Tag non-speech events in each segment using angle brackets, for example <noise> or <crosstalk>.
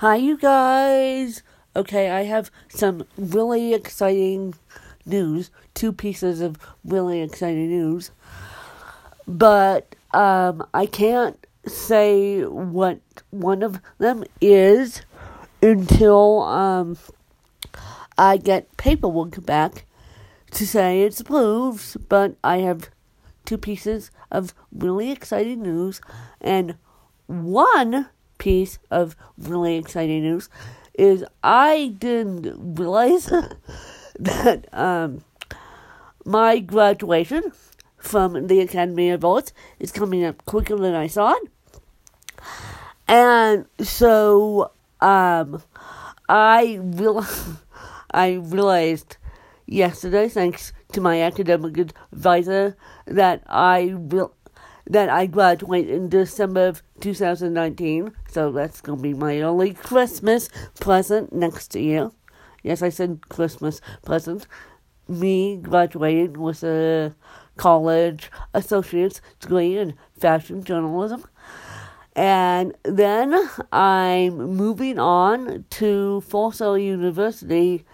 Hi, you guys. Okay, I have some really exciting news. Two pieces of really exciting news. But um, I can't say what one of them is until um, I get paperwork back to say it's approved. But I have two pieces of really exciting news, and one piece of really exciting news is I didn't realize <laughs> that um, my graduation from the Academy of Arts is coming up quicker than I thought. And so um, I real <laughs> I realized yesterday, thanks to my academic advisor, that I will that I graduate in December of 2019. So that's going to be my only Christmas present next year. Yes, I said Christmas present. Me graduating with a college associate's degree in fashion journalism. And then I'm moving on to Full Sail University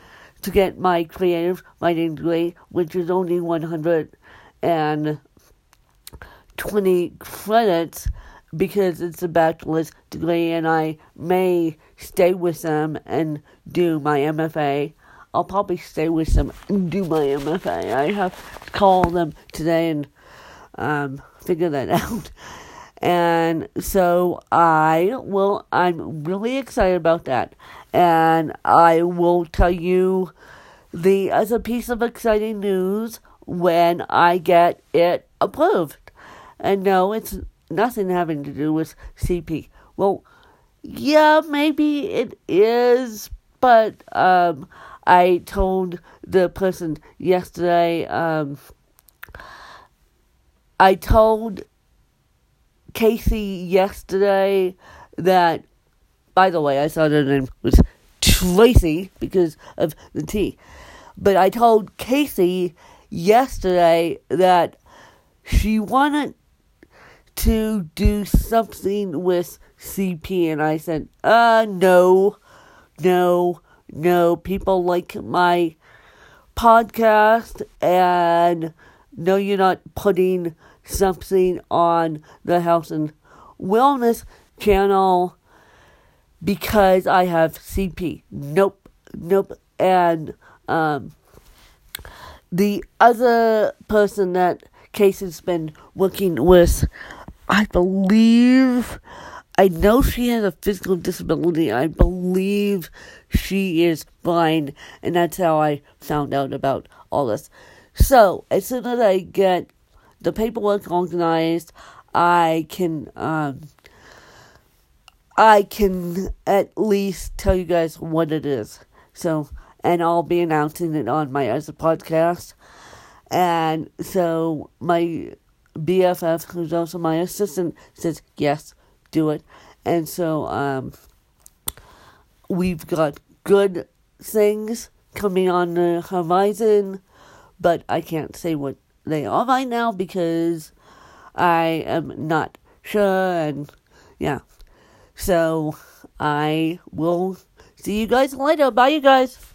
to get my creative writing degree, which is only 120 credits because it's a bachelor's degree and I may stay with them and do my MFA. I'll probably stay with them and do my MFA. I have to call them today and um, figure that <laughs> out. And so I will, I'm really excited about that. And I will tell you the, as a piece of exciting news when I get it approved. And no, it's nothing having to do with CP. Well, yeah, maybe it is, but um, I told the person yesterday, um, I told Casey yesterday that, by the way, I thought her name was Tracy because of the T. But I told Casey yesterday that she wanted to do something with CP, and I said, uh, no, no, no. People like my podcast, and no, you're not putting something on the Health and Wellness channel because I have CP. Nope, nope. And, um, the other person that Case has been working with I believe, I know she has a physical disability. I believe she is blind, and that's how I found out about all this. So, as soon as I get the paperwork organized, I can, um, I can at least tell you guys what it is. So, and I'll be announcing it on my other podcast. And so, my BFF, who's also my assistant, says, yes, do it. And so um, we've got good things coming on the horizon, but I can't say what they are right now because I am not sure. And yeah, so I will see you guys later. Bye, you guys.